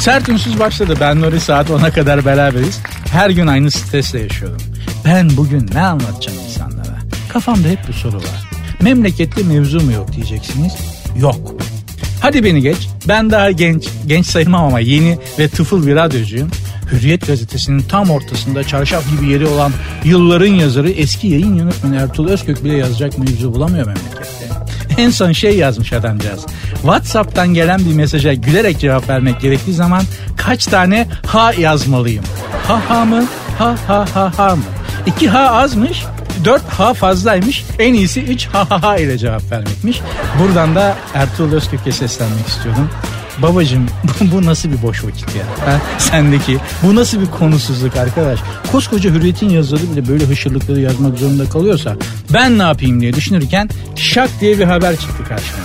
Sert ünsüz başladı. Ben Nuri saat 10'a kadar beraberiz. Her gün aynı stresle yaşıyorum. Ben bugün ne anlatacağım insanlara? Kafamda hep bir soru var. Memlekette mevzu mu yok diyeceksiniz. Yok. Hadi beni geç. Ben daha genç, genç sayılmam ama yeni ve tıfıl bir radyocuyum. Hürriyet gazetesinin tam ortasında çarşaf gibi yeri olan yılların yazarı eski yayın yönetmeni Ertuğrul Özkök bile yazacak mevzu bulamıyor memlekette. En son şey yazmış adamcağız. WhatsApp'tan gelen bir mesaja gülerek cevap vermek gerektiği zaman kaç tane ha yazmalıyım? Ha ha mı? Ha ha ha ha mı? İki ha azmış, 4 ha fazlaymış. En iyisi 3 ha ha ha ile cevap vermekmiş. Buradan da Ertuğrul Özkök'e seslenmek istiyorum. Babacım bu nasıl bir boş vakit ya? Ha? Sendeki bu nasıl bir konusuzluk arkadaş? Koskoca Hürriyet'in yazarı bile böyle hışırlıkları yazmak zorunda kalıyorsa ben ne yapayım diye düşünürken şak diye bir haber çıktı karşıma.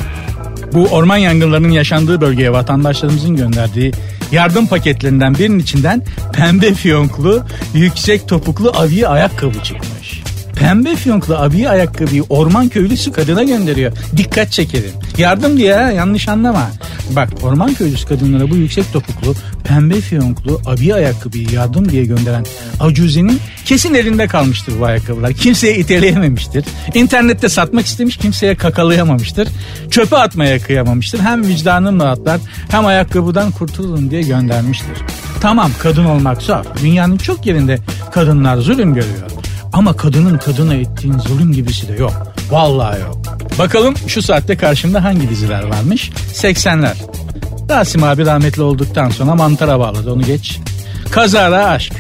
Bu orman yangınlarının yaşandığı bölgeye vatandaşlarımızın gönderdiği yardım paketlerinden birinin içinden pembe fiyonklu, yüksek topuklu aviye ayakkabı çıkmış. Pembe fiyonklu abiye ayakkabıyı orman köylüsü kadına gönderiyor. Dikkat çekerim. Yardım diye ha, yanlış anlama. Bak orman köylüsü kadınlara bu yüksek topuklu pembe fiyonklu abiye ayakkabıyı yardım diye gönderen acuzenin kesin elinde kalmıştır bu ayakkabılar. Kimseye iteleyememiştir. İnternette satmak istemiş kimseye kakalayamamıştır. Çöpe atmaya kıyamamıştır. Hem vicdanın rahatlar hem ayakkabıdan kurtulun diye göndermiştir. Tamam kadın olmak zor. Dünyanın çok yerinde kadınlar zulüm görüyor. Ama kadının kadına ettiğin zulüm gibisi de yok. Vallahi yok. Bakalım şu saatte karşımda hangi diziler varmış? 80'ler. Rasim abi rahmetli olduktan sonra mantara bağladı onu geç. Kazara aşk.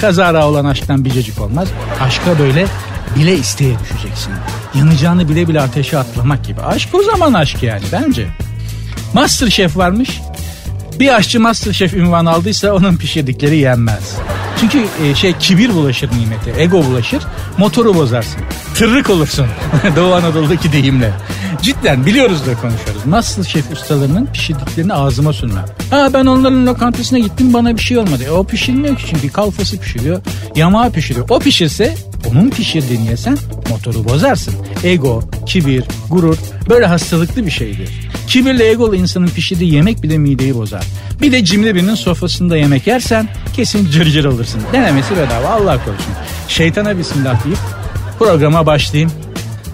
Kazara olan aşktan biricik olmaz. Aşka böyle bile isteye düşeceksin. Yanacağını bile bile ateşe atlamak gibi. Aşk o zaman aşk yani bence. Master Chef varmış. Bir aşçı Master Chef ünvanı aldıysa onun pişirdikleri yenmez. Çünkü e, şey kibir bulaşır nimete, ego bulaşır, motoru bozarsın. Tırrık olursun Doğu Anadolu'daki deyimle. Cidden biliyoruz da konuşuyoruz. Master Chef ustalarının pişirdiklerini ağzıma sürmem. Ha ben onların lokantasına gittim bana bir şey olmadı. E, o pişirmiyor ki çünkü kalfası pişiriyor, yamağı pişiriyor. O pişirse onun pişirdiğini yesen motoru bozarsın. Ego, kibir, gurur böyle hastalıklı bir şeydir. Kibirli egolu insanın pişirdiği yemek bile mideyi bozar. Bir de cimri birinin sofrasında yemek yersen kesin cırcır alırsın. Denemesi bedava Allah korusun. Şeytana bismillah deyip programa başlayayım.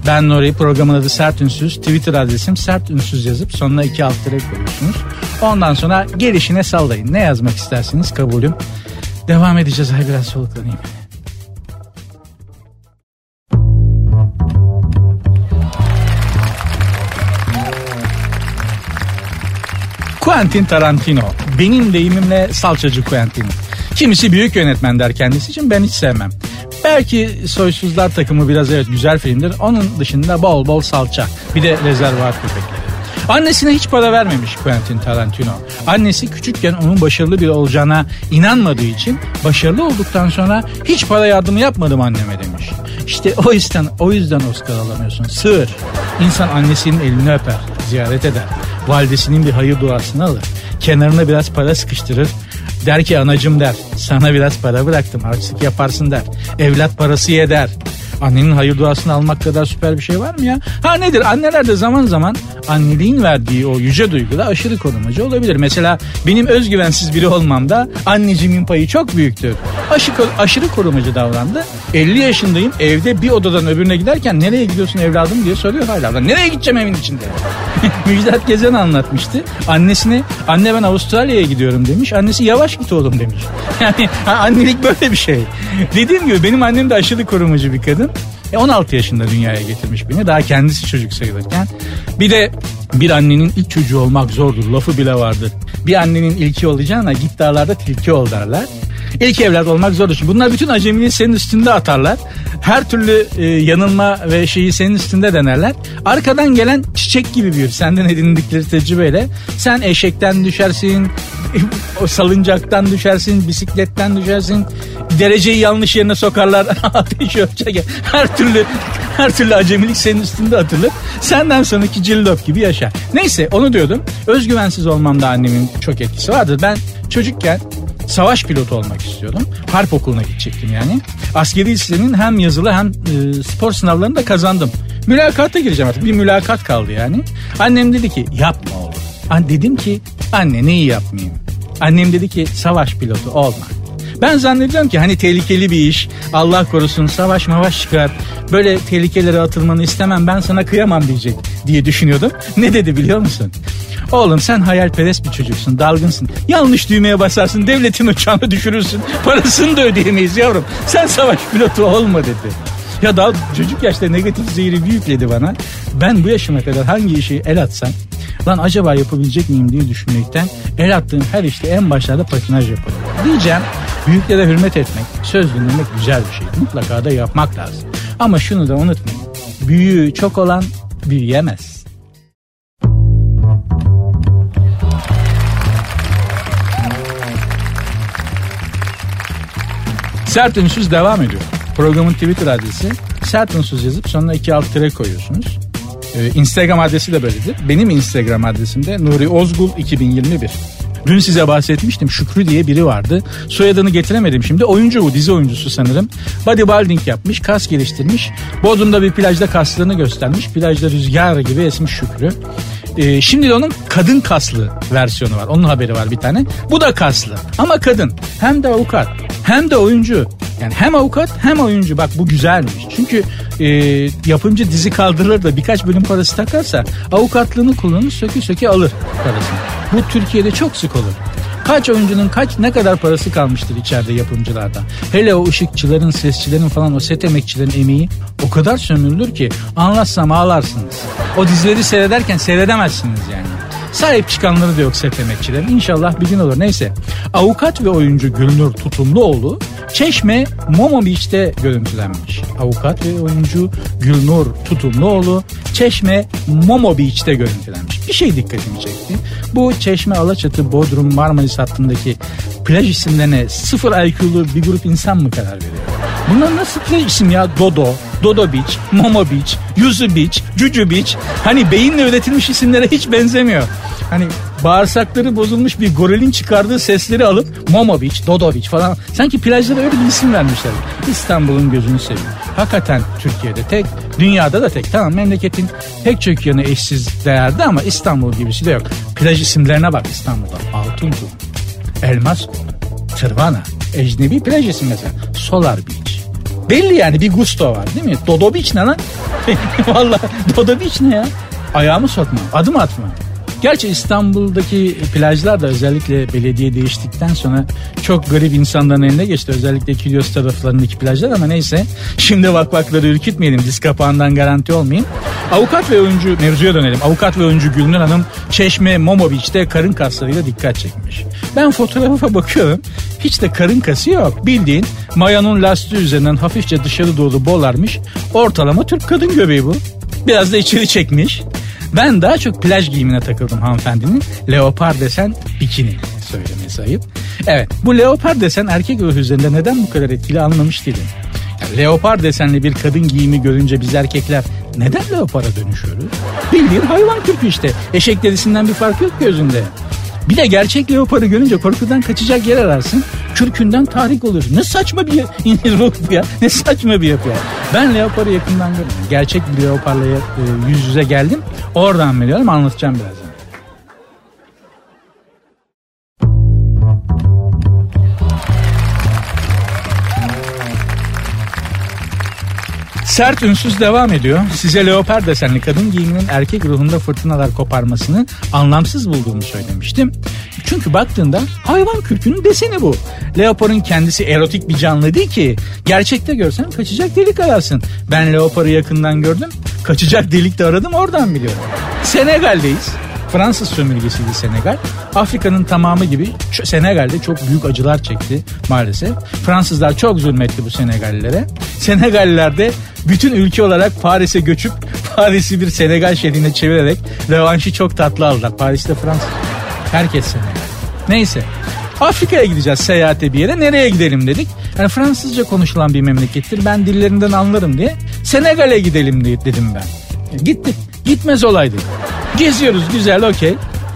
Ben Nuri programın adı Sert Ünsüz. Twitter adresim Sert Ünsüz yazıp sonuna iki alt tere koyuyorsunuz. Ondan sonra gelişine sallayın. Ne yazmak isterseniz kabulüm. Devam edeceğiz. Ay biraz soluklanayım. Quentin Tarantino. Benim deyimimle salçacı Quentin. Kimisi büyük yönetmen der kendisi için ben hiç sevmem. Belki Soysuzlar takımı biraz evet güzel filmdir. Onun dışında bol bol salça. Bir de rezervuar köpekleri. Annesine hiç para vermemiş Quentin Tarantino. Annesi küçükken onun başarılı biri olacağına inanmadığı için başarılı olduktan sonra hiç para yardımı yapmadım anneme demiş. İşte o yüzden o yüzden Oscar alamıyorsun. Sığır. İnsan annesinin elini öper, ziyaret eder. Validesinin bir hayır duasını alır. Kenarına biraz para sıkıştırır. Der ki anacım der. Sana biraz para bıraktım harçlık yaparsın der. Evlat parası ye der. Annenin hayır duasını almak kadar süper bir şey var mı ya? Ha nedir? Anneler de zaman zaman anneliğin verdiği o yüce duyguda aşırı korumacı olabilir. Mesela benim özgüvensiz biri olmamda anneciğimin payı çok büyüktür. Aşırı, aşırı korumacı davrandı. 50 yaşındayım evde bir odadan öbürüne giderken nereye gidiyorsun evladım diye soruyor hala. Nereye gideceğim evin içinde? Müjdat Gezen anlatmıştı. Annesine anne ben Avustralya'ya gidiyorum demiş. Annesi yavaş git oğlum demiş. Yani annelik böyle bir şey. Dediğim gibi benim annem de aşırı korumacı bir kadın. E 16 yaşında dünyaya getirmiş beni. Daha kendisi çocuk sayılırken. Bir de bir annenin ilk çocuğu olmak zordur. Lafı bile vardır. Bir annenin ilki olacağına git dağlarda tilki ol derler. İlk evlat olmak zordur. Çünkü bunlar bütün acemiliği senin üstünde atarlar. Her türlü e, yanılma ve şeyi senin üstünde denerler. Arkadan gelen çiçek gibi büyür. Senden edindikleri tecrübeyle. Sen eşekten düşersin, o salıncaktan düşersin, bisikletten düşersin. Dereceyi yanlış yerine sokarlar. Ateş ölçecek. Her türlü her türlü acemilik senin üstünde atılır. Senden sonraki cillop gibi yaşa. Neyse onu diyordum. Özgüvensiz olmamda annemin çok etkisi vardır. Ben çocukken savaş pilotu olmak istiyordum. Harp okuluna gidecektim yani. Askeri lisenin hem yazılı hem e, spor sınavlarını da kazandım. Mülakata gireceğim artık. Bir mülakat kaldı yani. Annem dedi ki yapma oğlum. An dedim ki anne neyi yapmayayım? Annem dedi ki savaş pilotu olma. Ben zannediyorum ki hani tehlikeli bir iş. Allah korusun savaş mavaş çıkar. Böyle tehlikelere atılmanı istemem ben sana kıyamam diyecek diye düşünüyordum. Ne dedi biliyor musun? Oğlum sen hayalperest bir çocuksun, dalgınsın. Yanlış düğmeye basarsın, devletin uçağını düşürürsün. Parasını da ödeyemeyiz yavrum. Sen savaş pilotu olma dedi. Ya daha çocuk yaşta negatif zehri bir yükledi bana. Ben bu yaşıma kadar hangi işi el atsam lan acaba yapabilecek miyim diye düşünmekten el attığım her işte en başlarda patinaj yaparım. Diyeceğim büyüklere hürmet etmek, söz dinlemek güzel bir şey. Mutlaka da yapmak lazım. Ama şunu da unutmayın. Büyüğü çok olan büyüyemez. Sert Ünsüz devam ediyor. Programın Twitter adresi Sert Ünsüz yazıp sonuna iki alt tire koyuyorsunuz. Ee, Instagram adresi de böyledir. Benim Instagram adresim de Nuri Ozgul 2021. Dün size bahsetmiştim Şükrü diye biri vardı. Soyadını getiremedim şimdi. Oyuncu bu dizi oyuncusu sanırım. Bodybuilding yapmış, kas geliştirmiş. Bodrum'da bir plajda kaslarını göstermiş. Plajda rüzgar gibi esmiş Şükrü. Ee, şimdi de onun kadın kaslı versiyonu var. Onun haberi var bir tane. Bu da kaslı ama kadın. Hem de avukat hem de oyuncu. Yani hem avukat hem oyuncu bak bu güzelmiş. Çünkü e, yapımcı dizi kaldırır da birkaç bölüm parası takarsa avukatlığını kullanır söke söke alır parasını. Bu Türkiye'de çok sık olur. Kaç oyuncunun kaç ne kadar parası kalmıştır içeride yapımcılardan. Hele o ışıkçıların, sesçilerin falan o set emekçilerin emeği o kadar sömürülür ki anlatsam ağlarsınız. O dizileri seyrederken seyredemezsiniz yani. Sahip çıkanları da yok set emekçilerin. İnşallah bir gün olur. Neyse. Avukat ve oyuncu Gülnur Tutumluoğlu Çeşme Momo Beach'te görüntülenmiş. Avukat ve oyuncu Gülnur Tutumluoğlu Çeşme Momo Beach'te görüntülenmiş. Bir şey dikkatimi çekti. Bu Çeşme Alaçatı Bodrum Marmaris hattındaki plaj isimlerine sıfır IQ'lu bir grup insan mı karar veriyor? Bunlar nasıl plaj isim ya? Dodo, Dodo Beach, Momo Beach, Yuzu Beach, Cucu Beach. Hani beyinle üretilmiş isimlere hiç benzemiyor. Hani bağırsakları bozulmuş bir gorilin çıkardığı sesleri alıp Momo Beach, Dodo Beach falan. Sanki plajlara öyle bir isim vermişler. İstanbul'un gözünü seveyim. Hakikaten Türkiye'de tek, dünyada da tek. Tamam memleketin pek çok yanı eşsiz değerde ama İstanbul gibisi de yok. Plaj isimlerine bak İstanbul'da. Altınkum, Elmaskum, Tırvana, ecnebi plaj ismi mesela. Solar Beach. Belli yani bir gusto var değil mi? Dodo Beach ne lan? Valla Dodo Beach ne ya? Ayağımı sokma, adım atma. Gerçi İstanbul'daki plajlar da özellikle belediye değiştikten sonra çok garip insanların eline geçti. Özellikle Kilyos taraflarındaki plajlar ama neyse. Şimdi vakvakları ürkütmeyelim. Diz kapağından garanti olmayayım. Avukat ve oyuncu mevzuya dönelim. Avukat ve oyuncu Gülnur Hanım Çeşme Momo Beach'te karın kaslarıyla dikkat çekmiş. Ben fotoğrafa bakıyorum. Hiç de karın kası yok. Bildiğin mayanın lastiği üzerinden hafifçe dışarı doğru bolarmış. Ortalama Türk kadın göbeği bu. Biraz da içeri çekmiş. Ben daha çok plaj giyimine takıldım hanımefendinin. Leopar desen bikini söylemesi ayıp. Evet bu leopar desen erkek ruhu üzerinde neden bu kadar etkili anlamış değilim. Yani leopar desenli bir kadın giyimi görünce biz erkekler neden leopara dönüşüyoruz? Bildiğin hayvan kürkü işte. Eşek derisinden bir fark yok gözünde. Bir de gerçek leoparı görünce korkudan kaçacak yer ararsın. Kürkünden tahrik olur. Ne saçma bir ruh ya. Ne saçma bir yapı ya. Ben leoparı yakından gördüm. Gerçek bir leoparla e, yüz yüze geldim. Oradan biliyorum anlatacağım birazdan. Sert ünsüz devam ediyor. Size leopar desenli kadın giyiminin erkek ruhunda fırtınalar koparmasını anlamsız bulduğumu söylemiştim. Çünkü baktığında hayvan kürkünün deseni bu. Leoparın kendisi erotik bir canlı değil ki. Gerçekte görsen kaçacak delik ararsın. Ben leoparı yakından gördüm. Kaçacak delik de aradım oradan biliyorum. Senegal'deyiz. Fransız sömürgesiydi Senegal. Afrika'nın tamamı gibi Senegal'de çok büyük acılar çekti maalesef. Fransızlar çok zulmetti bu Senegallilere. Senegalliler de bütün ülke olarak Paris'e göçüp Paris'i bir Senegal şehrine çevirerek revanşı çok tatlı aldılar. Paris'te Fransız. Herkes Senegal. Neyse. Afrika'ya gideceğiz seyahate bir yere. Nereye gidelim dedik. Yani Fransızca konuşulan bir memlekettir. Ben dillerinden anlarım diye. Senegal'e gidelim dedim ben. Gittik. Gitmez olaydı. Geziyoruz güzel okey.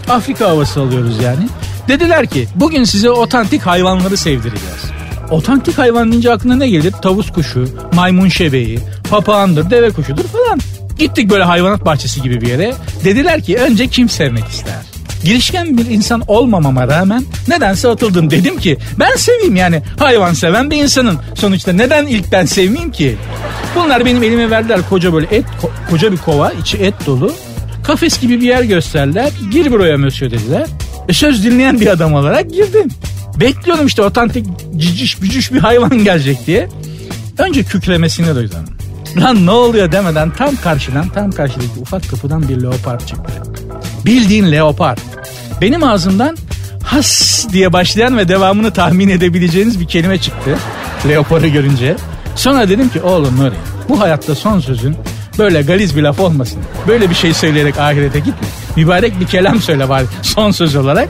Afrika havası alıyoruz yani. Dediler ki bugün size otantik hayvanları sevdireceğiz. Otantik hayvan deyince aklına ne gelir? Tavus kuşu, maymun şebeği, papağandır, deve kuşudur falan. Gittik böyle hayvanat bahçesi gibi bir yere. Dediler ki önce kim sevmek ister? Girişken bir insan olmamama rağmen nedense atıldım. Dedim ki ben seveyim yani hayvan seven bir insanın. Sonuçta neden ilk ben sevmeyeyim ki? Bunlar benim elime verdiler koca böyle et koca bir kova içi et dolu. Kafes gibi bir yer gösterdiler. Gir buraya monsieur dediler. E söz dinleyen bir adam olarak girdim. Bekliyorum işte otantik ciciş bücüş bir hayvan gelecek diye. Önce kükremesini duydum. Lan ne oluyor demeden tam karşıdan tam karşıdaki ufak kapıdan bir leopar çıktı. Bildiğin leopar. Benim ağzımdan has diye başlayan ve devamını tahmin edebileceğiniz bir kelime çıktı. Leoparı görünce. Sonra dedim ki oğlum Nuri bu hayatta son sözün böyle galiz bir laf olmasın. Böyle bir şey söyleyerek ahirete gitme. Mübarek bir kelam söyle bari son söz olarak.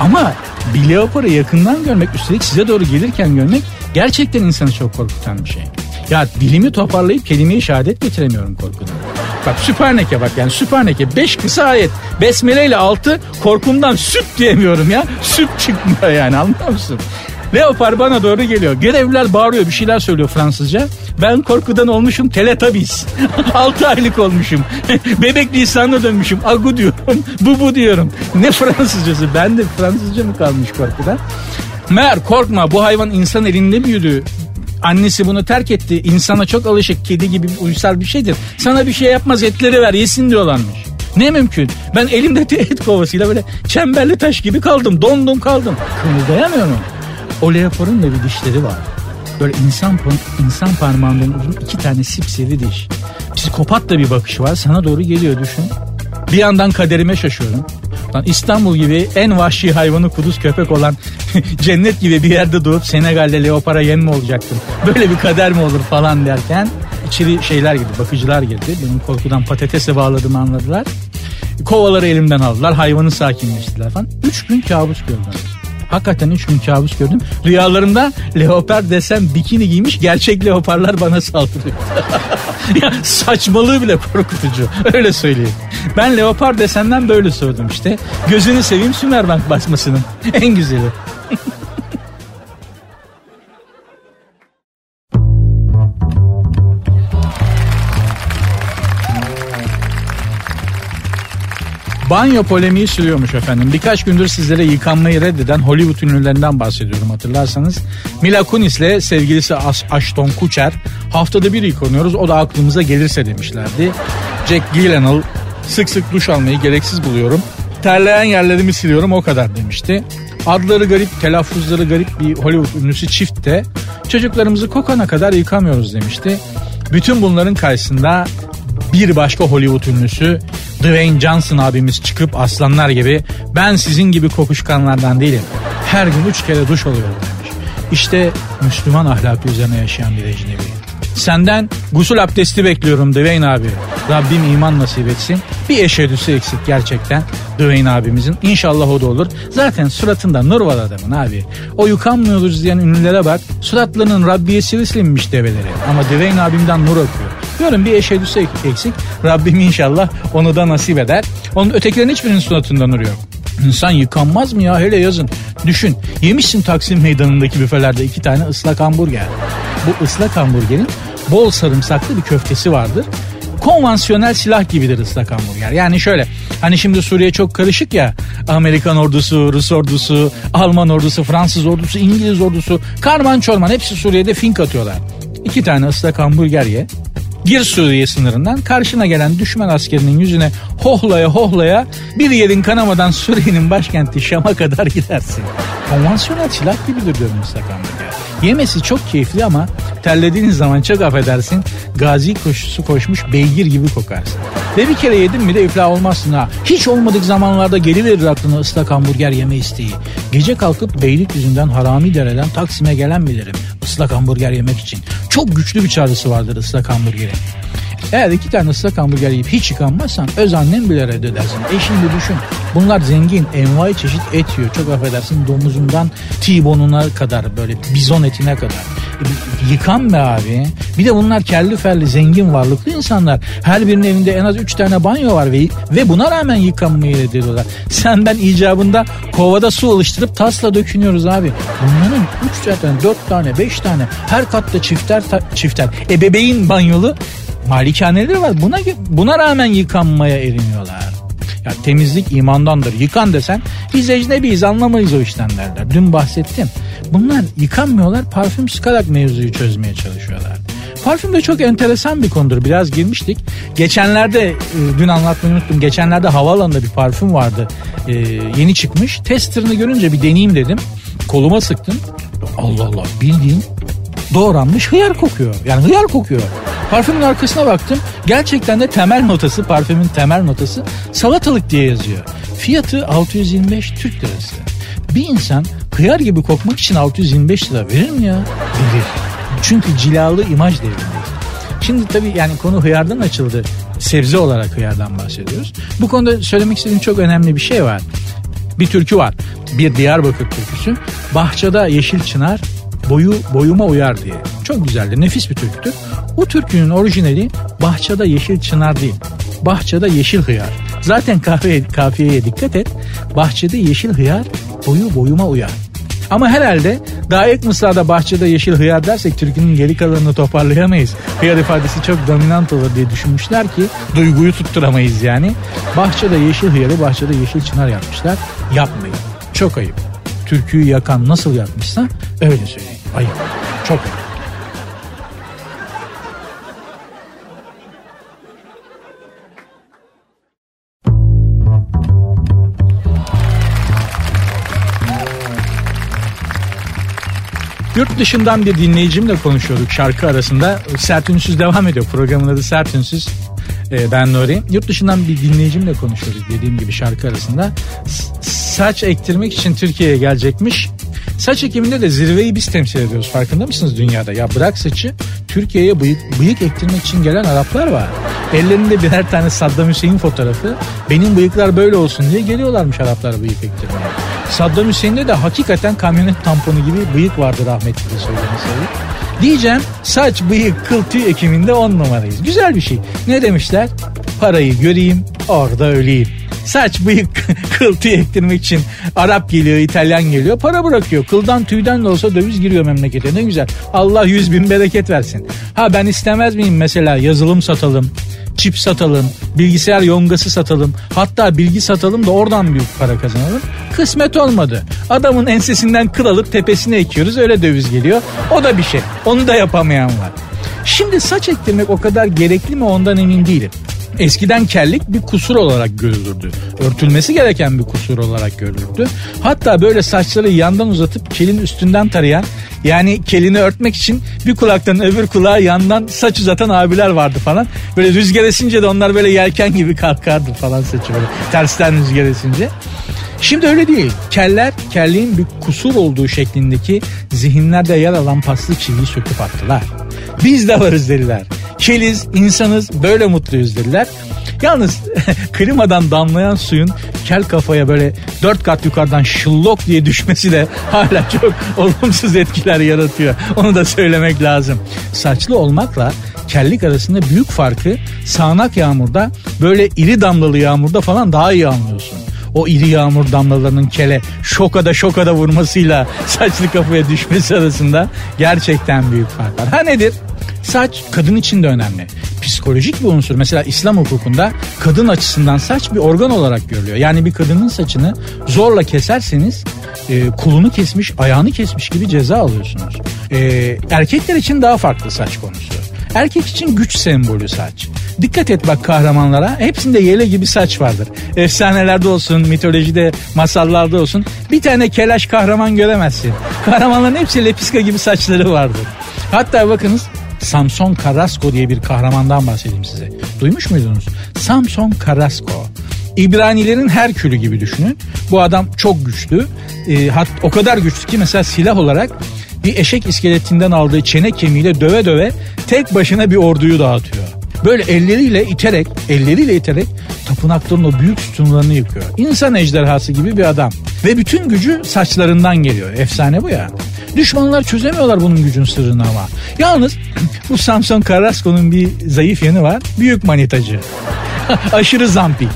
Ama bir leoparı yakından görmek üstelik size doğru gelirken görmek gerçekten insanı çok korkutan bir şey. Ya dilimi toparlayıp kelimeyi şehadet getiremiyorum korkudan. Bak süperneke bak yani süperneke 5 kısa ayet. Besmele ile 6 korkumdan süt diyemiyorum ya. Süt çıkmıyor yani anlıyor musun? Leopar bana doğru geliyor. Görevliler bağırıyor bir şeyler söylüyor Fransızca. Ben korkudan olmuşum teletabis. 6 aylık olmuşum. Bebek lisanına dönmüşüm. Agu diyorum. Bubu diyorum. Ne Fransızcası? Ben de Fransızca mı kalmış korkudan? Meğer korkma bu hayvan insan elinde büyüdü. Annesi bunu terk etti. İnsana çok alışık. Kedi gibi uysal bir şeydir. Sana bir şey yapmaz etleri ver yesin diyorlarmış. Ne mümkün? Ben elimde et kovasıyla böyle çemberli taş gibi kaldım. Dondum kaldım. Kımıldayamıyorum. O leoparın da bir dişleri var. Böyle insan insan parmağından uzun iki tane sipsiri diş. Psikopat da bir bakışı var. Sana doğru geliyor düşün. Bir yandan kaderime şaşıyorum. Lan İstanbul gibi en vahşi hayvanı kuduz köpek olan cennet gibi bir yerde doğup Senegal'de leopara yem mi olacaktın? Böyle bir kader mi olur falan derken içeri şeyler girdi, bakıcılar girdi. Benim korkudan patatese bağladığımı anladılar. Kovaları elimden aldılar, hayvanı sakinleştiler falan. Üç gün kabus gördüm. Hakikaten üç gün kabus gördüm. Rüyalarımda leopar desem bikini giymiş gerçek leoparlar bana saldırıyor. ya saçmalığı bile korkutucu. Öyle söyleyeyim. Ben leopar desenden böyle sordum işte. Gözünü seveyim Sümerbank basmasının. En güzeli. Banyo polemiği sürüyormuş efendim. Birkaç gündür sizlere yıkanmayı reddeden Hollywood ünlülerinden bahsediyorum hatırlarsanız. Mila Kunis'le sevgilisi Ashton Kutcher haftada bir yıkanıyoruz o da aklımıza gelirse demişlerdi. Jack Gyllenhaal sık sık duş almayı gereksiz buluyorum. Terleyen yerlerimi siliyorum o kadar demişti. Adları garip, telaffuzları garip bir Hollywood ünlüsü çift de çocuklarımızı kokana kadar yıkamıyoruz demişti. Bütün bunların karşısında bir başka Hollywood ünlüsü Dwayne Johnson abimiz çıkıp aslanlar gibi ben sizin gibi kokuşkanlardan değilim. Her gün üç kere duş alıyorum demiş. İşte Müslüman ahlakı üzerine yaşayan bir ecnebi. Senden gusül abdesti bekliyorum Dwayne abi. Rabbim iman nasip etsin. Bir eşedüsü eksik gerçekten Dwayne abimizin. İnşallah o da olur. Zaten suratında nur var adamın abi. O yıkanmıyoruz diyen ünlülere bak. Suratlarının Rabbiye silinmiş develeri. Ama Dwayne abimden nur akıyor. Diyorum bir eşedüsü eksik. Rabbim inşallah onu da nasip eder. Onun ötekilerin hiçbirinin suratında nur. İnsan yıkanmaz mı ya hele yazın. Düşün yemişsin Taksim meydanındaki büfelerde iki tane ıslak hamburger. Bu ıslak hamburgerin bol sarımsaklı bir köftesi vardır. Konvansiyonel silah gibidir ıslak hamburger. Yani şöyle hani şimdi Suriye çok karışık ya. Amerikan ordusu, Rus ordusu, Alman ordusu, Fransız ordusu, İngiliz ordusu. Karman çorman hepsi Suriye'de fink atıyorlar. İki tane ıslak hamburger ye. Gir Suriye sınırından karşına gelen düşman askerinin yüzüne hohlaya hohlaya bir yerin kanamadan Suriye'nin başkenti Şam'a kadar gidersin. Konvansiyonel silah gibidir diyorum hamburger. Yemesi çok keyifli ama terlediğiniz zaman çok affedersin gazi koşusu koşmuş beygir gibi kokarsın. Ve bir kere yedin mi de iflah olmazsın ha. Hiç olmadık zamanlarda geri verir aklına ıslak hamburger yeme isteği. Gece kalkıp beylik yüzünden harami dereden Taksim'e gelen bilirim ıslak hamburger yemek için. Çok güçlü bir çağrısı vardır ıslak hamburgerin. Eğer iki tane ıslak hamburger yiyip hiç yıkanmazsan öz annem bile reddedersin. E şimdi düşün. Bunlar zengin, envai çeşit et yiyor. Çok affedersin domuzundan T-bone'una kadar böyle bizon etine kadar. E, yıkan be abi. Bir de bunlar kelli felli zengin varlıklı insanlar. Her birinin evinde en az üç tane banyo var ve, ve buna rağmen yıkanmayı reddediyorlar. Sen ben icabında kovada su alıştırıp tasla dökünüyoruz abi. Bunların üç tane, dört tane, beş tane her katta çifter çifter. E bebeğin banyolu malikaneleri var. Buna buna rağmen yıkanmaya eriniyorlar. Ya temizlik imandandır. Yıkan desen biz ecnebiyiz anlamayız o işten derler. Dün bahsettim. Bunlar yıkanmıyorlar parfüm sıkarak mevzuyu çözmeye çalışıyorlar. Parfüm de çok enteresan bir konudur. Biraz girmiştik. Geçenlerde e, dün anlatmayı unuttum. Geçenlerde havaalanında bir parfüm vardı. E, yeni çıkmış. Testerını görünce bir deneyeyim dedim. Koluma sıktım. Allah Allah bildiğin doğranmış hıyar kokuyor. Yani hıyar kokuyor. Parfümün arkasına baktım. Gerçekten de temel notası, parfümün temel notası salatalık diye yazıyor. Fiyatı 625 Türk lirası. Bir insan hıyar gibi kokmak için 625 lira verir mi ya? Verir. Çünkü cilalı imaj devrindeyiz. Şimdi tabii yani konu hıyardan açıldı. Sebze olarak hıyardan bahsediyoruz. Bu konuda söylemek istediğim çok önemli bir şey var. Bir türkü var. Bir Diyarbakır türküsü. Bahçede yeşil çınar boyu boyuma uyar diye. Çok güzeldi. Nefis bir türküdür. O türkünün orijinali bahçede yeşil çınar değil. Bahçede yeşil hıyar. Zaten kahve, kafiyeye dikkat et. Bahçede yeşil hıyar boyu boyuma uyar. Ama herhalde ilk mısrada bahçede yeşil hıyar dersek türkünün geri kalanını toparlayamayız. Hıyar ifadesi çok dominant olur diye düşünmüşler ki duyguyu tutturamayız yani. Bahçede yeşil hıyarı bahçede yeşil çınar yapmışlar. Yapmayın. Çok ayıp. Türküyü yakan nasıl yapmışsa öyle söyleyin. Ayıp. Çok ayıp. Yurt dışından bir dinleyicimle konuşuyorduk şarkı arasında. Sert Ünsüz devam ediyor. Programın adı Sert Ünsüz. Ee, ben Nuri. Yurt dışından bir dinleyicimle konuşuyorduk dediğim gibi şarkı arasında. saç ektirmek için Türkiye'ye gelecekmiş. Saç ekiminde de zirveyi biz temsil ediyoruz. Farkında mısınız dünyada? Ya bırak saçı Türkiye'ye bıyık, bıyık ektirmek için gelen Araplar var. Ellerinde birer tane Saddam Hüseyin fotoğrafı. Benim bıyıklar böyle olsun diye geliyorlarmış Araplar bıyık ektirmeye. Saddam Hüseyin'de de hakikaten kamyonet tamponu gibi bıyık vardı rahmetli söylemesi. Diyeceğim saç, bıyık, kıl, tüy ekiminde on numarayız. Güzel bir şey. Ne demişler? Parayı göreyim, orada öleyim. Saç, bıyık, kıl, tüy ektirmek için Arap geliyor, İtalyan geliyor. Para bırakıyor. Kıldan tüyden de olsa döviz giriyor memlekete. Ne güzel. Allah yüz bin bereket versin. Ha ben istemez miyim mesela yazılım satalım, çip satalım, bilgisayar yongası satalım. Hatta bilgi satalım da oradan büyük para kazanalım. Kısmet olmadı. Adamın ensesinden kıl alıp tepesine ekiyoruz öyle döviz geliyor. O da bir şey. Onu da yapamayan var. Şimdi saç ektirmek o kadar gerekli mi ondan emin değilim. Eskiden kellik bir kusur olarak görülürdü. Örtülmesi gereken bir kusur olarak görülürdü. Hatta böyle saçları yandan uzatıp kelin üstünden tarayan yani kelini örtmek için bir kulaktan öbür kulağa yandan saç uzatan abiler vardı falan. Böyle rüzgar esince de onlar böyle yelken gibi kalkardı falan saçı böyle tersten rüzgar esince. Şimdi öyle değil. Keller kelliğin bir kusur olduğu şeklindeki zihinlerde yer alan paslı çiviyi söküp attılar. Biz de varız dediler. Keliz, insanız, böyle mutluyuz dediler. Yalnız klimadan damlayan suyun kel kafaya böyle dört kat yukarıdan şıllok diye düşmesi de hala çok olumsuz etkiler yaratıyor. Onu da söylemek lazım. Saçlı olmakla kellik arasında büyük farkı sağanak yağmurda böyle iri damlalı yağmurda falan daha iyi anlıyorsun o iri yağmur damlalarının kele şokada şokada vurmasıyla saçlı kafaya düşmesi arasında gerçekten büyük fark var. Ha nedir? Saç kadın için de önemli. Psikolojik bir unsur. Mesela İslam hukukunda kadın açısından saç bir organ olarak görülüyor. Yani bir kadının saçını zorla keserseniz e, kulunu kesmiş, ayağını kesmiş gibi ceza alıyorsunuz. E, erkekler için daha farklı saç konusu. Erkek için güç sembolü saç. Dikkat et bak kahramanlara. Hepsinde yele gibi saç vardır. Efsanelerde olsun, mitolojide, masallarda olsun. Bir tane kelaş kahraman göremezsin. Kahramanların hepsi lepiska gibi saçları vardır. Hatta bakınız Samson Carrasco diye bir kahramandan bahsedeyim size. Duymuş muydunuz? Samson Carrasco. İbranilerin her külü gibi düşünün. Bu adam çok güçlü. E, hat, o kadar güçlü ki mesela silah olarak bir eşek iskeletinden aldığı çene kemiğiyle döve döve tek başına bir orduyu dağıtıyor. Böyle elleriyle iterek, elleriyle iterek tapınakların o büyük sütunlarını yıkıyor. İnsan ejderhası gibi bir adam. Ve bütün gücü saçlarından geliyor. Efsane bu ya. Düşmanlar çözemiyorlar bunun gücün sırrını ama. Yalnız bu Samson Carrasco'nun bir zayıf yanı var. Büyük manitacı. Aşırı zampik.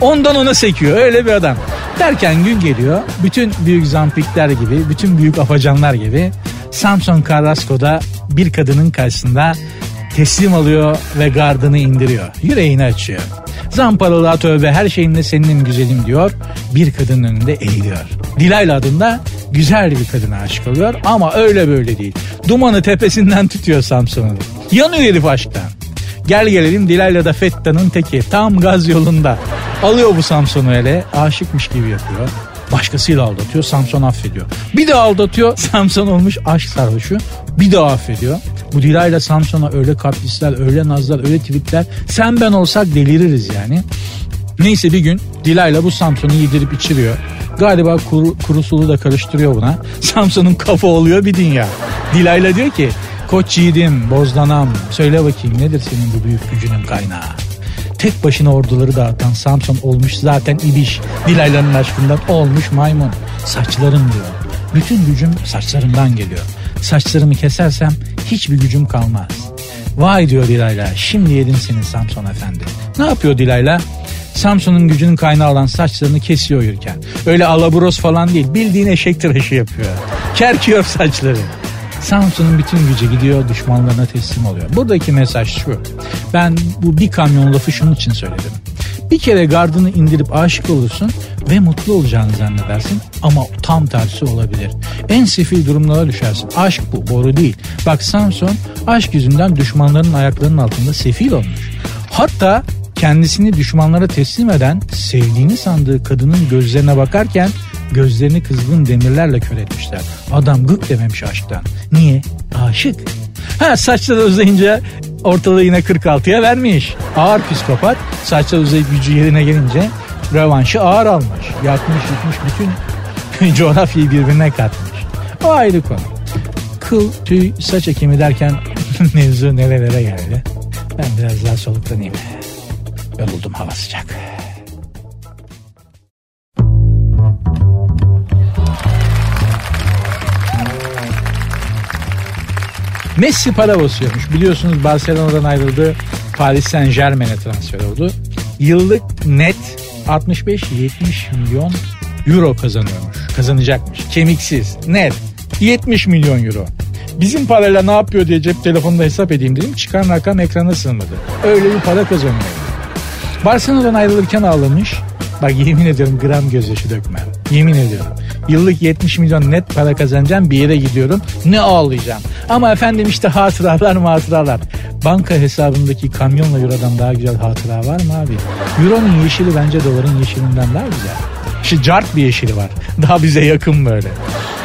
Ondan ona sekiyor öyle bir adam. Derken gün geliyor bütün büyük zampikler gibi bütün büyük afacanlar gibi Samson Carrasco da bir kadının karşısında teslim alıyor ve gardını indiriyor. Yüreğini açıyor. Zamparalığa tövbe her şeyinle senin güzelim diyor. Bir kadının önünde eğiliyor. Dilayla adında güzel bir kadına aşık oluyor ama öyle böyle değil. Dumanı tepesinden tutuyor Samsun'un. Yanıyor herif aşktan. Gel gelelim Dilayla da Fetta'nın teki tam gaz yolunda. Alıyor bu Samsun'u ele aşıkmış gibi yapıyor. Başkasıyla aldatıyor Samson affediyor. Bir daha aldatıyor Samson olmuş aşk sarhoşu. Bir daha affediyor. Bu Dilayla Samson'a öyle kaprisler, öyle nazlar, öyle tweetler. Sen ben olsak deliririz yani. Neyse bir gün Dilayla bu Samson'u yedirip içiriyor. Galiba kuru, kurusulu da karıştırıyor buna. Samson'un kafa oluyor bir dünya. Dilayla diyor ki Koç yiğidim, bozdanam söyle bakayım nedir senin bu büyük gücünün kaynağı? Tek başına orduları dağıtan Samson olmuş zaten ibiş. Dilayla'nın aşkından olmuş maymun. Saçlarım diyor. Bütün gücüm saçlarımdan geliyor. Saçlarımı kesersem hiçbir gücüm kalmaz. Vay diyor Dilayla şimdi yedin seni Samson efendi. Ne yapıyor Dilayla? Samson'un gücünün kaynağı olan saçlarını kesiyor yürürken. Öyle alaburos falan değil bildiğin eşek tıraşı yapıyor. Kerkiyor saçları. Samsun'un bütün gücü gidiyor düşmanlarına teslim oluyor. Buradaki mesaj şu. Ben bu bir kamyon lafı şunun için söyledim. Bir kere gardını indirip aşık olursun ve mutlu olacağını zannedersin ama tam tersi olabilir. En sefil durumlara düşersin. Aşk bu, boru değil. Bak Samson aşk yüzünden düşmanların ayaklarının altında sefil olmuş. Hatta kendisini düşmanlara teslim eden sevdiğini sandığı kadının gözlerine bakarken gözlerini kızgın demirlerle kör etmişler. Adam gık dememiş aşktan. Niye? Aşık. Ha saçları uzayınca ortalığı yine 46'ya vermiş. Ağır psikopat saçlar uzayıp gücü yerine gelince revanşı ağır almış. Yakmış yutmuş bütün coğrafyayı birbirine katmış. O ayrı konu. Kıl, tüy, saç ekimi derken mevzu nerelere geldi. Ben biraz daha soluklanayım. Yoruldum hava sıcak. Messi para basıyormuş. Biliyorsunuz Barcelona'dan ayrıldı. Paris Saint Germain'e transfer oldu. Yıllık net 65-70 milyon euro kazanıyormuş. Kazanacakmış. Kemiksiz. Net. 70 milyon euro. Bizim parayla ne yapıyor diye cep telefonunda hesap edeyim dedim. Çıkan rakam ekrana sığmadı. Öyle bir para kazanıyor. Barcelona'dan ayrılırken ağlamış. Bak yemin ediyorum gram gözyaşı dökmem. Yemin ediyorum. Yıllık 70 milyon net para kazanacağım bir yere gidiyorum. Ne ağlayacağım. Ama efendim işte hatıralar hatıralar. Banka hesabındaki kamyonla eurodan daha güzel hatıra var mı abi? Euronun yeşili bence doların yeşilinden daha güzel. İşte cart bir yeşili var. Daha bize yakın böyle.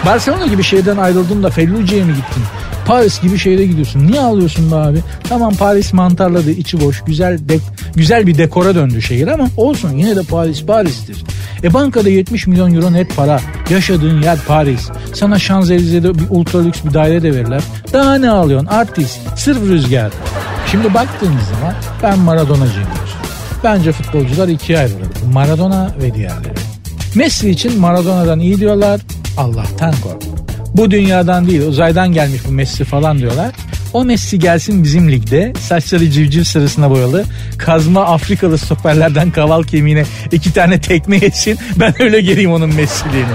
Barcelona gibi şehirden ayrıldın da Felluce'ye mi gittin? Paris gibi şehre gidiyorsun. Niye alıyorsun be abi? Tamam Paris mantarladı, içi boş, güzel de, güzel bir dekora döndü şehir ama olsun yine de Paris Paris'tir. E bankada 70 milyon euro net para. Yaşadığın yer Paris. Sana Şanzelize'de bir ultra lüks bir daire de verirler. Daha ne alıyorsun? Artist, sırf rüzgar. Şimdi baktığınız zaman ben Maradona'cıyım diyorsun. Bence futbolcular ikiye ayrılır. Maradona ve diğerleri. Messi için Maradona'dan iyi diyorlar. Allah'tan kork. Bu dünyadan değil uzaydan gelmiş bu Messi falan diyorlar. O Messi gelsin bizim ligde saçları civciv sırasına boyalı kazma Afrikalı stoperlerden kaval kemiğine iki tane tekme etsin ben öyle geleyim onun Messi'liğini.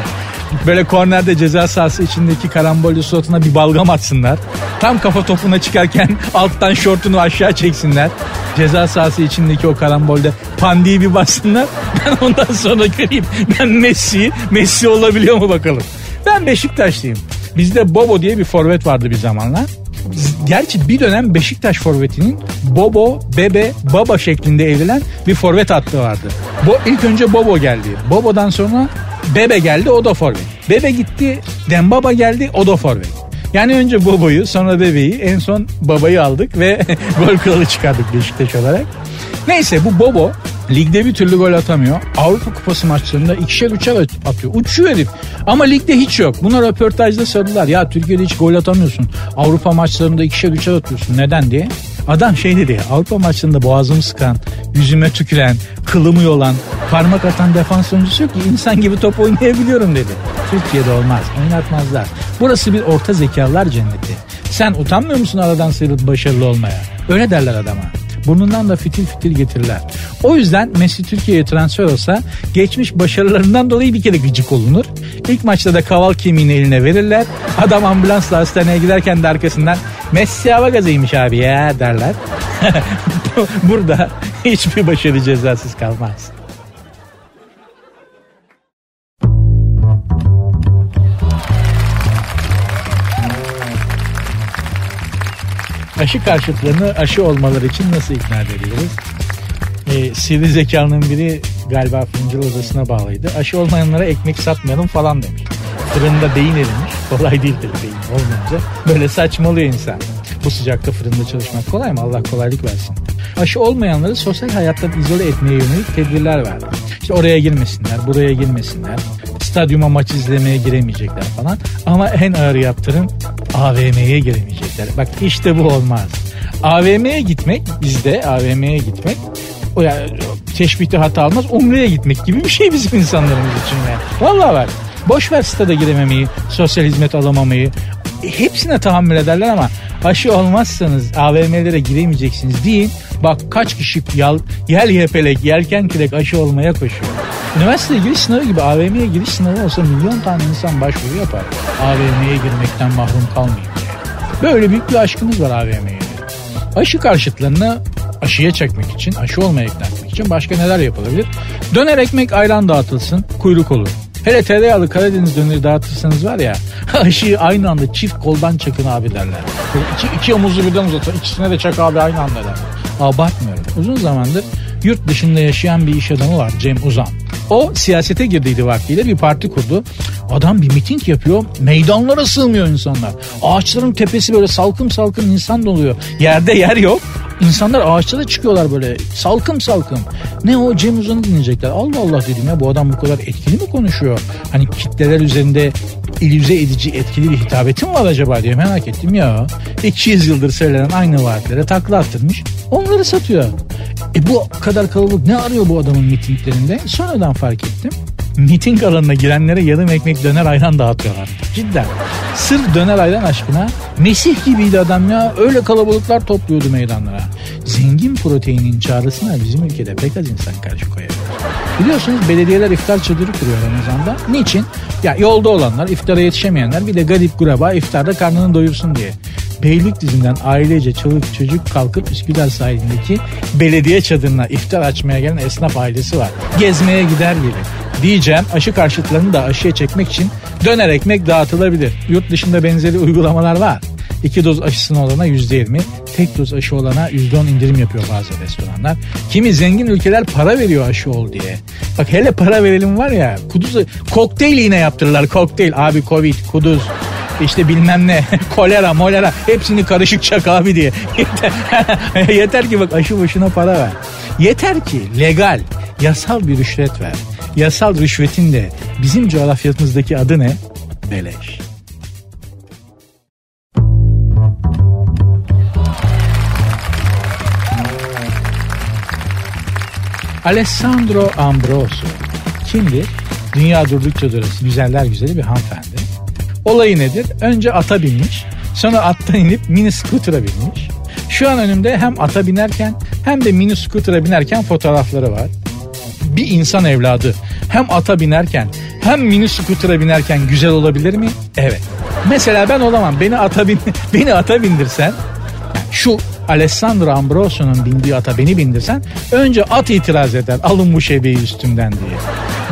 Böyle kornerde ceza sahası içindeki karambolü suratına bir balgam atsınlar. Tam kafa topuna çıkarken alttan şortunu aşağı çeksinler. Ceza sahası içindeki o karambolde pandiyi bir bassınlar. Ben ondan sonra göreyim. Ben Messi, Messi olabiliyor mu bakalım. Ben Beşiktaşlıyım. Bizde Bobo diye bir forvet vardı bir zamanlar. Gerçi bir dönem Beşiktaş forvetinin Bobo, Bebe, Baba şeklinde evrilen bir forvet hattı vardı. Bo, ilk önce Bobo geldi. Bobo'dan sonra Bebe geldi o da forvet. Bebe gitti Dembaba geldi o da forvet. Yani önce Bobo'yu sonra Bebe'yi en son Baba'yı aldık ve gol kralı çıkardık Beşiktaş olarak. Neyse bu Bobo ligde bir türlü gol atamıyor. Avrupa Kupası maçlarında ikişer üçer atıyor. Uçuyor herif. Ama ligde hiç yok. Buna röportajda sordular. Ya Türkiye'de hiç gol atamıyorsun. Avrupa maçlarında ikişer üçer atıyorsun. Neden diye. Adam şey dedi Avrupa maçlarında boğazımı sıkan, yüzüme tüküren, kılımı yolan, parmak atan defans oyuncusu yok ki insan gibi top oynayabiliyorum dedi. Türkiye'de olmaz oynatmazlar. Burası bir orta zekalar cenneti. Sen utanmıyor musun aradan sıyrılıp başarılı olmaya? Öyle derler adama. Burnundan da fitil fitil getirirler. O yüzden Messi Türkiye'ye transfer olsa geçmiş başarılarından dolayı bir kere gıcık olunur. İlk maçta da kaval kemiğini eline verirler. Adam ambulansla hastaneye giderken de arkasından Messi hava gazıymış abi ya derler. Burada hiçbir başarı cezasız kalmaz. Aşı karşıtlarını aşı olmaları için nasıl ikna edebiliriz? Ee, sivri zekanın biri galiba fırıncı odasına bağlıydı. Aşı olmayanlara ekmek satmayalım falan demiş. Fırında beyin erimiş. Kolay değil tabii beyin olmayınca. Böyle saçmalıyor insan. Bu sıcakta fırında çalışmak kolay mı? Allah kolaylık versin. Aşı olmayanları sosyal hayattan izole etmeye yönelik tedbirler verdi. İşte oraya girmesinler, buraya girmesinler. Stadyuma maç izlemeye giremeyecekler falan. Ama en ağır yaptırım AVM'ye giremeyecekler. Bak işte bu olmaz. AVM'ye gitmek bizde AVM'ye gitmek yani teşbihte hata almaz umreye gitmek gibi bir şey bizim insanlarımız için yani. Vallahi var. Boş ver stada girememeyi, sosyal hizmet alamamayı. Hepsine tahammül ederler ama aşı olmazsanız AVM'lere giremeyeceksiniz deyin. Bak kaç kişi yal, yel yepelek, yelken kürek aşı olmaya koşuyor. Üniversiteye giriş sınavı gibi AVM'ye giriş sınavı olsa milyon tane insan başvuru yapar. AVM'ye girmekten mahrum kalmayın diye. Böyle büyük bir aşkımız var AVM'ye. Aşı karşıtlarını aşıya çekmek için, aşı olmaya ikna etmek için başka neler yapılabilir? Döner ekmek ayran dağıtılsın, kuyruk olur. Hele tereyağlı Karadeniz döneri dağıtırsanız var ya aşıyı aynı anda çift koldan çakın abi derler. İki, iki omuzu birden uzatın ikisine de çak abi aynı anda derler. Abartmıyorum. Uzun zamandır yurt dışında yaşayan bir iş adamı var Cem Uzan. O siyasete girdiydi vaktiyle bir parti kurdu. Adam bir miting yapıyor. Meydanlara sığmıyor insanlar. Ağaçların tepesi böyle salkım salkım insan doluyor. Yerde yer yok. İnsanlar ağaçlara çıkıyorlar böyle salkım salkım. Ne o Cem Uzan'ı dinleyecekler. Allah Allah dedim ya bu adam bu kadar etkili mi konuşuyor? Hani kitleler üzerinde illüze edici etkili bir hitabeti var acaba diye merak ettim ya. 200 yıldır söylenen aynı vaatlere takla attırmış. Onları satıyor. E bu kadar kalabalık ne arıyor bu adamın mitinglerinde? Sonradan fark ettim. Miting alanına girenlere yarım ekmek döner ayran dağıtıyorlar. Cidden. Sırf döner ayran aşkına Mesih gibiydi adam ya. Öyle kalabalıklar topluyordu meydanlara. Zengin proteinin çağrısına bizim ülkede pek az insan karşı koyabilir. Biliyorsunuz belediyeler iftar çadırı kuruyor Ramazan'da. Niçin? Ya yolda olanlar, iftara yetişemeyenler bir de garip kuraba iftarda karnını doyursun diye. Beylikdüzü'nden ailece çoluk çocuk kalkıp Üsküdar sahilindeki belediye çadırına iftar açmaya gelen esnaf ailesi var. Gezmeye gider gibi. Diyeceğim aşı karşıtlarını da aşıya çekmek için döner ekmek dağıtılabilir. Yurt dışında benzeri uygulamalar var. İki doz aşısını olana yüzde yirmi, tek doz aşı olana yüzde on indirim yapıyor bazı restoranlar. Kimi zengin ülkeler para veriyor aşı ol diye. Bak hele para verelim var ya, kuduz, kokteyl yine yaptırırlar kokteyl. Abi covid, kuduz, işte bilmem ne kolera molera hepsini karışık çak abi diye. Yeter, yeter ki bak aşı başına para ver. Yeter ki legal yasal bir rüşvet ver. Yasal rüşvetin de bizim coğrafyamızdaki adı ne? Beleş. Alessandro Ambroso kimdir? Dünya durdukça durası güzeller güzeli bir hanımefendi. Olayı nedir? Önce ata binmiş, sonra attan inip mini scooter'a binmiş. Şu an önümde hem ata binerken hem de mini scooter'a binerken fotoğrafları var. Bir insan evladı hem ata binerken hem mini scooter'a binerken güzel olabilir mi? Evet. Mesela ben olamam. Beni ata bin beni ata bindirsen şu Alessandro Ambrosio'nun bindiği ata beni bindirsen önce at itiraz eder alın bu şebeyi üstümden diye.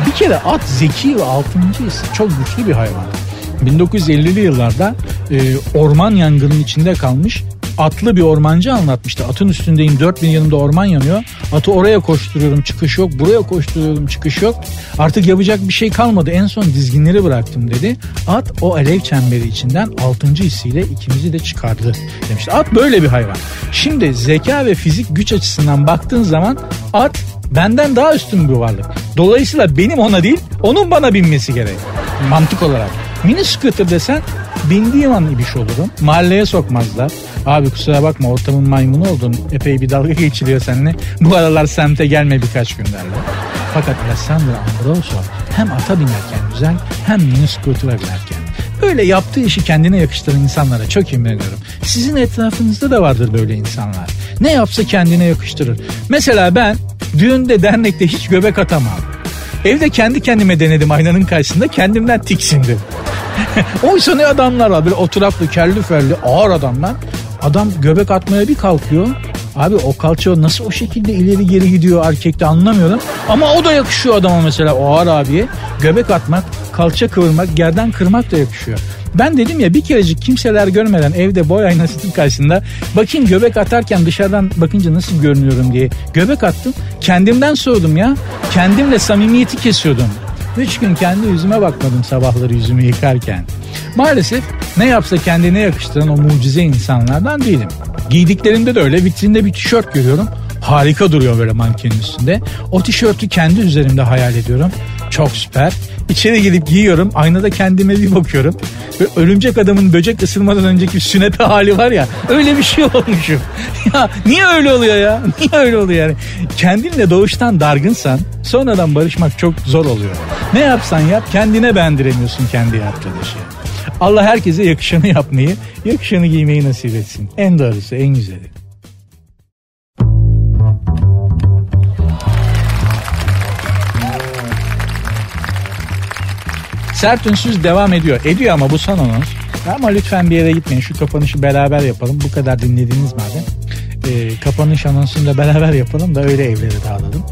Bir kere at zeki ve altıncı hissi çok güçlü bir hayvan. 1950'li yıllarda e, orman yangının içinde kalmış atlı bir ormancı anlatmıştı. Atın üstündeyim 4000 yanımda orman yanıyor. Atı oraya koşturuyorum çıkış yok. Buraya koşturuyorum çıkış yok. Artık yapacak bir şey kalmadı. En son dizginleri bıraktım dedi. At o alev çemberi içinden 6. hissiyle ikimizi de çıkardı demişti. At böyle bir hayvan. Şimdi zeka ve fizik güç açısından baktığın zaman at benden daha üstün bir varlık. Dolayısıyla benim ona değil onun bana binmesi gerek. Mantık olarak. Mini scooter desen bindiğim an ibiş olurum. Mahalleye sokmazlar. Abi kusura bakma ortamın maymunu oldun. Epey bir dalga geçiliyor seninle. Bu aralar semte gelme birkaç gün derler. Fakat Alessandro Ambrosio hem ata binerken güzel hem mini scooter'a binerken. Böyle yaptığı işi kendine yakıştıran insanlara çok imreniyorum. Sizin etrafınızda da vardır böyle insanlar. Ne yapsa kendine yakıştırır. Mesela ben düğünde dernekte hiç göbek atamam. Evde kendi kendime denedim aynanın karşısında kendimden tiksindim. Oysa ne adamlar var böyle oturaklı kelli felli ağır adamlar. Adam göbek atmaya bir kalkıyor. Abi o kalça nasıl o şekilde ileri geri gidiyor erkekte anlamıyorum. Ama o da yakışıyor adama mesela o ağır abiye. Göbek atmak, kalça kıvırmak, gerden kırmak da yakışıyor. Ben dedim ya bir kerecik kimseler görmeden evde boy aynasının karşısında bakayım göbek atarken dışarıdan bakınca nasıl görünüyorum diye göbek attım. Kendimden soğudum ya. Kendimle samimiyeti kesiyordum. Üç gün kendi yüzüme bakmadım sabahları yüzümü yıkarken. Maalesef ne yapsa kendine yakıştıran o mucize insanlardan değilim. Giydiklerimde de öyle vitrinde bir tişört görüyorum. Harika duruyor böyle mankenin üstünde. O tişörtü kendi üzerimde hayal ediyorum. Çok süper. İçeri gidip giyiyorum. Aynada kendime bir bakıyorum. Ve örümcek adamın böcek ısırmadan önceki sünepe hali var ya. Öyle bir şey olmuşum. ya niye öyle oluyor ya? Niye öyle oluyor yani? Kendinle doğuştan dargınsan sonradan barışmak çok zor oluyor. Ne yapsan yap kendine beğendiremiyorsun kendi arkadaşı. Allah herkese yakışanı yapmayı, yakışanı giymeyi nasip etsin. En doğrusu, en güzeli. Sert ünsüz devam ediyor. Ediyor ama bu son anons. Ama lütfen bir yere gitmeyin. Şu kapanışı beraber yapalım. Bu kadar dinlediğiniz madem. E, kapanış anonsunu da beraber yapalım da öyle evlere dağılalım.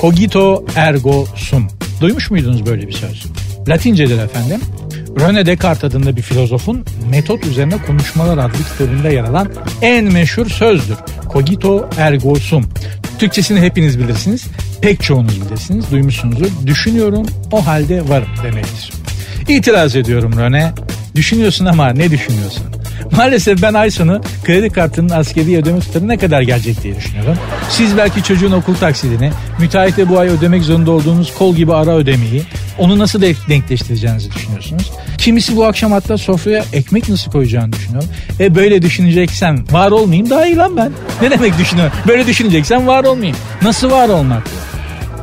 Cogito ergo sum. Duymuş muydunuz böyle bir söz? Latincedir efendim. René Descartes adında bir filozofun Metot Üzerine Konuşmalar adlı kitabında yer alan en meşhur sözdür. Cogito ergo sum. Türkçesini hepiniz bilirsiniz. Pek çoğunuz bilirsiniz, duymuşsunuzdur. Düşünüyorum, o halde varım demektir. İtiraz ediyorum Röne. Düşünüyorsun ama ne düşünüyorsun? Maalesef ben ay sonu kredi kartının askeri ödeme tutarı ne kadar gelecek diye düşünüyorum. Siz belki çocuğun okul taksidini, müteahhite bu ay ödemek zorunda olduğunuz kol gibi ara ödemeyi, onu nasıl de denkleştireceğinizi düşünüyorsunuz. Kimisi bu akşam hatta sofraya ekmek nasıl koyacağını düşünüyor. E böyle düşüneceksen var olmayayım daha iyi lan ben. Ne demek düşünüyorum? Böyle düşüneceksen var olmayayım. Nasıl var olmak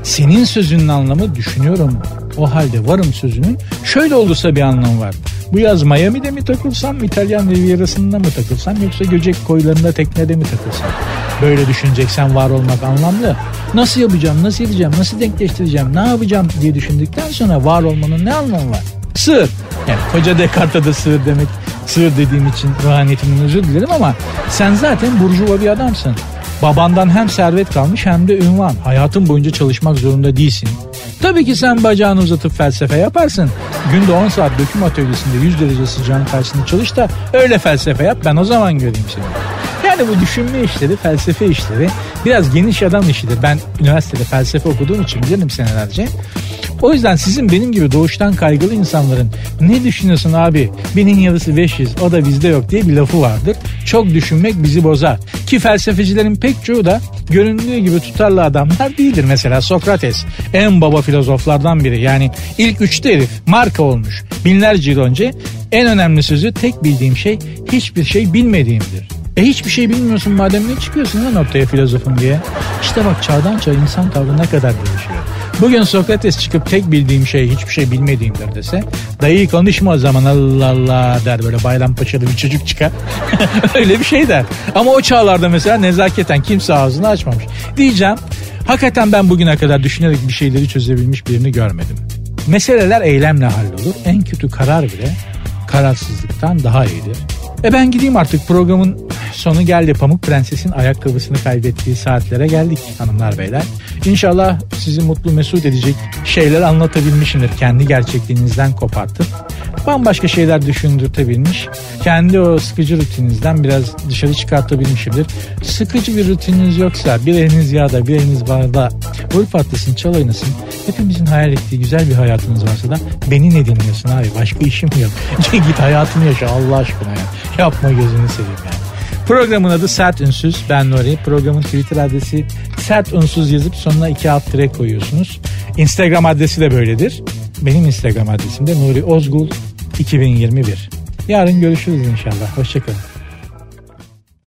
Senin sözünün anlamı düşünüyorum. O halde varım sözünün şöyle olursa bir anlamı var. Bu yaz Miami'de mi takılsam, İtalyan Riviera'sında mı takılsam yoksa Göcek koylarında teknede mi takılsam? Böyle düşüneceksen var olmak anlamlı. Nasıl yapacağım, nasıl edeceğim, nasıl denkleştireceğim, ne yapacağım diye düşündükten sonra var olmanın ne anlamı var? Sığır. Yani koca Descartes'e da sığır demek, sığır dediğim için ruhaniyetimden özür dilerim ama sen zaten burjuva bir adamsın. Babandan hem servet kalmış hem de ünvan. Hayatın boyunca çalışmak zorunda değilsin. Tabii ki sen bacağını uzatıp felsefe yaparsın. Günde 10 saat döküm atölyesinde 100 derece sıcağın karşısında çalış da öyle felsefe yap ben o zaman göreyim seni. Yani bu düşünme işleri, felsefe işleri biraz geniş adam işidir. Ben üniversitede felsefe okuduğum için bilirim senelerce. O yüzden sizin benim gibi doğuştan kaygılı insanların ne düşünüyorsun abi benim yarısı 500 o da bizde yok diye bir lafı vardır. Çok düşünmek bizi bozar. Ki felsefecilerin pek çoğu da göründüğü gibi tutarlı adamlar değildir. Mesela Sokrates en baba filozoflardan biri. Yani ilk üçte herif marka olmuş. Binlerce yıl önce en önemli sözü tek bildiğim şey hiçbir şey bilmediğimdir. E hiçbir şey bilmiyorsun madem ne çıkıyorsun lan ortaya filozofun diye. İşte bak çağdan çağa insan tavrı ne kadar değişiyor. Bugün Sokrates çıkıp tek bildiğim şey hiçbir şey bilmediğimdir dese dayı konuşma o zaman Allah Allah der böyle bayram paşalı bir çocuk çıkar. Öyle bir şey der. Ama o çağlarda mesela nezaketen kimse ağzını açmamış. Diyeceğim hakikaten ben bugüne kadar düşünerek bir şeyleri çözebilmiş birini görmedim. Meseleler eylemle hallolur. En kötü karar bile kararsızlıktan daha iyidir. E ben gideyim artık programın sonu geldi. Pamuk Prenses'in ayakkabısını kaybettiği saatlere geldik hanımlar beyler. İnşallah sizi mutlu mesut edecek şeyler anlatabilmişimdir. Kendi gerçekliğinizden kopartıp bambaşka şeyler düşündürtebilmiş. Kendi o sıkıcı rutininizden biraz dışarı çıkartabilmişimdir. Sıkıcı bir rutininiz yoksa bir eliniz yağda bir eliniz barda vur patlasın çal oynasın. Hepimizin hayal ettiği güzel bir hayatınız varsa da beni ne dinliyorsun abi başka işim yok. Git hayatını yaşa Allah aşkına ya. Yapma gözünü seveyim yani. Programın adı Sert Ünsüz. Ben Nuri. Programın Twitter adresi Sert Ünsüz yazıp sonuna iki alt koyuyorsunuz. Instagram adresi de böyledir. Benim Instagram adresim de Nuri Ozgul 2021. Yarın görüşürüz inşallah. Hoşçakalın.